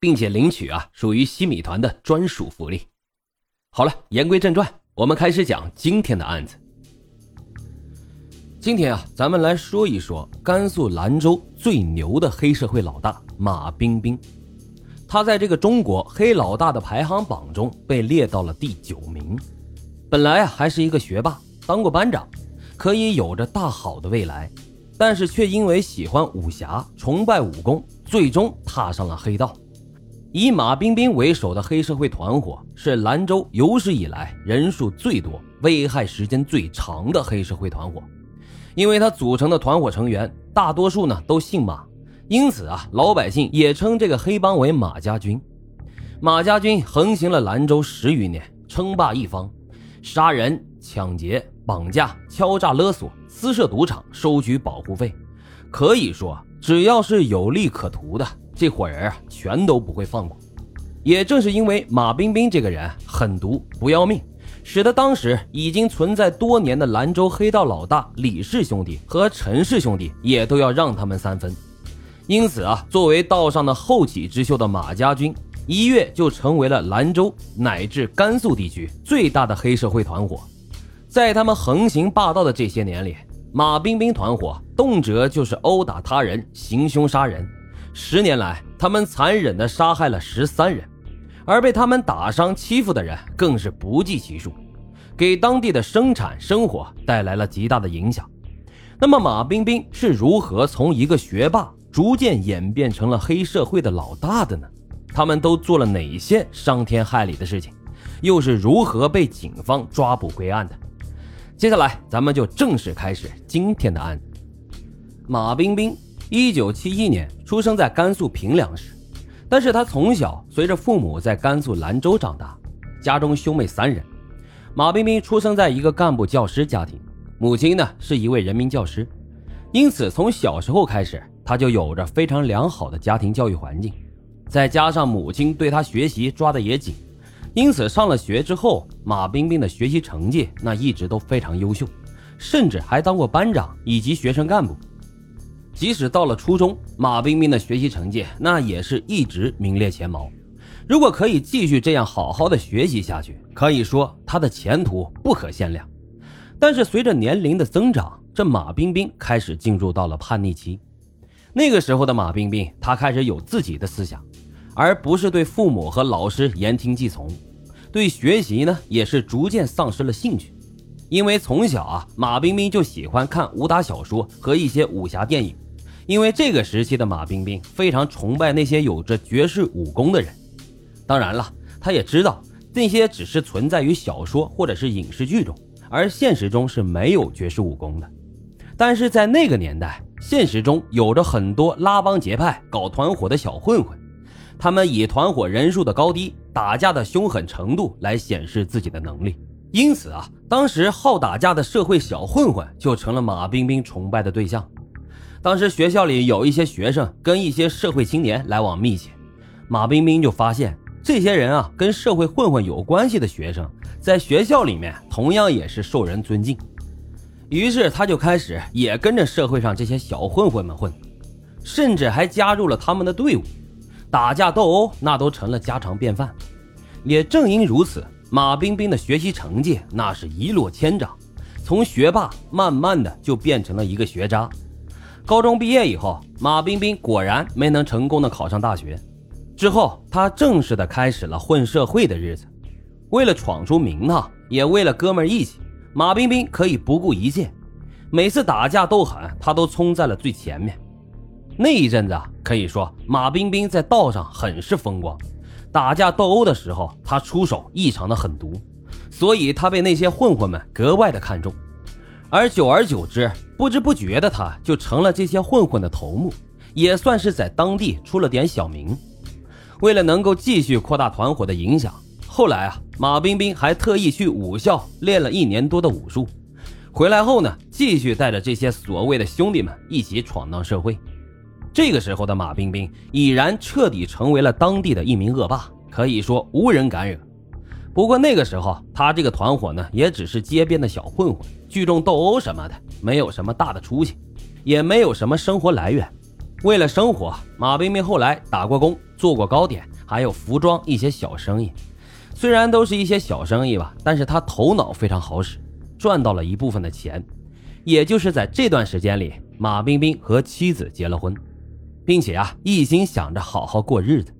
并且领取啊，属于西米团的专属福利。好了，言归正传，我们开始讲今天的案子。今天啊，咱们来说一说甘肃兰州最牛的黑社会老大马冰冰。他在这个中国黑老大的排行榜中被列到了第九名。本来啊，还是一个学霸，当过班长，可以有着大好的未来，但是却因为喜欢武侠、崇拜武功，最终踏上了黑道。以马彬彬为首的黑社会团伙是兰州有史以来人数最多、危害时间最长的黑社会团伙。因为他组成的团伙成员大多数呢都姓马，因此啊，老百姓也称这个黑帮为马家军。马家军横行了兰州十余年，称霸一方，杀人、抢劫、绑架、敲诈勒索、私设赌场、收取保护费，可以说只要是有利可图的。这伙人啊，全都不会放过。也正是因为马彬彬这个人狠毒不要命，使得当时已经存在多年的兰州黑道老大李氏兄弟和陈氏兄弟也都要让他们三分。因此啊，作为道上的后起之秀的马家军，一跃就成为了兰州乃至甘肃地区最大的黑社会团伙。在他们横行霸道的这些年里，马彬彬团伙动辄就是殴打他人、行凶杀人。十年来，他们残忍地杀害了十三人，而被他们打伤、欺负的人更是不计其数，给当地的生产生活带来了极大的影响。那么，马彬彬是如何从一个学霸逐渐演变成了黑社会的老大的呢？他们都做了哪些伤天害理的事情？又是如何被警方抓捕归案的？接下来，咱们就正式开始今天的案子。马彬彬。一九七一年出生在甘肃平凉市，但是他从小随着父母在甘肃兰州长大，家中兄妹三人。马冰冰出生在一个干部教师家庭，母亲呢是一位人民教师，因此从小时候开始他就有着非常良好的家庭教育环境。再加上母亲对他学习抓的也紧，因此上了学之后，马冰冰的学习成绩那一直都非常优秀，甚至还当过班长以及学生干部。即使到了初中，马冰冰的学习成绩那也是一直名列前茅。如果可以继续这样好好的学习下去，可以说他的前途不可限量。但是随着年龄的增长，这马冰冰开始进入到了叛逆期。那个时候的马冰冰，他开始有自己的思想，而不是对父母和老师言听计从。对学习呢，也是逐渐丧失了兴趣。因为从小啊，马冰冰就喜欢看武打小说和一些武侠电影。因为这个时期的马冰冰非常崇拜那些有着绝世武功的人，当然了，他也知道那些只是存在于小说或者是影视剧中，而现实中是没有绝世武功的。但是在那个年代，现实中有着很多拉帮结派、搞团伙的小混混，他们以团伙人数的高低、打架的凶狠程度来显示自己的能力。因此啊，当时好打架的社会小混混就成了马冰冰崇拜的对象。当时学校里有一些学生跟一些社会青年来往密切，马冰冰就发现这些人啊跟社会混混有关系的学生，在学校里面同样也是受人尊敬，于是他就开始也跟着社会上这些小混混们混，甚至还加入了他们的队伍，打架斗殴那都成了家常便饭。也正因如此，马冰冰的学习成绩那是一落千丈，从学霸慢慢的就变成了一个学渣。高中毕业以后，马彬彬果然没能成功的考上大学。之后，他正式的开始了混社会的日子。为了闯出名堂，也为了哥们义气，马彬彬可以不顾一切。每次打架斗狠，他都冲在了最前面。那一阵子，可以说马彬彬在道上很是风光。打架斗殴的时候，他出手异常的狠毒，所以他被那些混混们格外的看重。而久而久之，不知不觉的他就成了这些混混的头目，也算是在当地出了点小名。为了能够继续扩大团伙的影响，后来啊，马冰冰还特意去武校练了一年多的武术，回来后呢，继续带着这些所谓的兄弟们一起闯荡社会。这个时候的马冰冰已然彻底成为了当地的一名恶霸，可以说无人敢惹。不过那个时候，他这个团伙呢，也只是街边的小混混，聚众斗殴什么的，没有什么大的出息，也没有什么生活来源。为了生活，马冰冰后来打过工，做过糕点，还有服装一些小生意。虽然都是一些小生意吧，但是他头脑非常好使，赚到了一部分的钱。也就是在这段时间里，马冰冰和妻子结了婚，并且啊，一心想着好好过日子。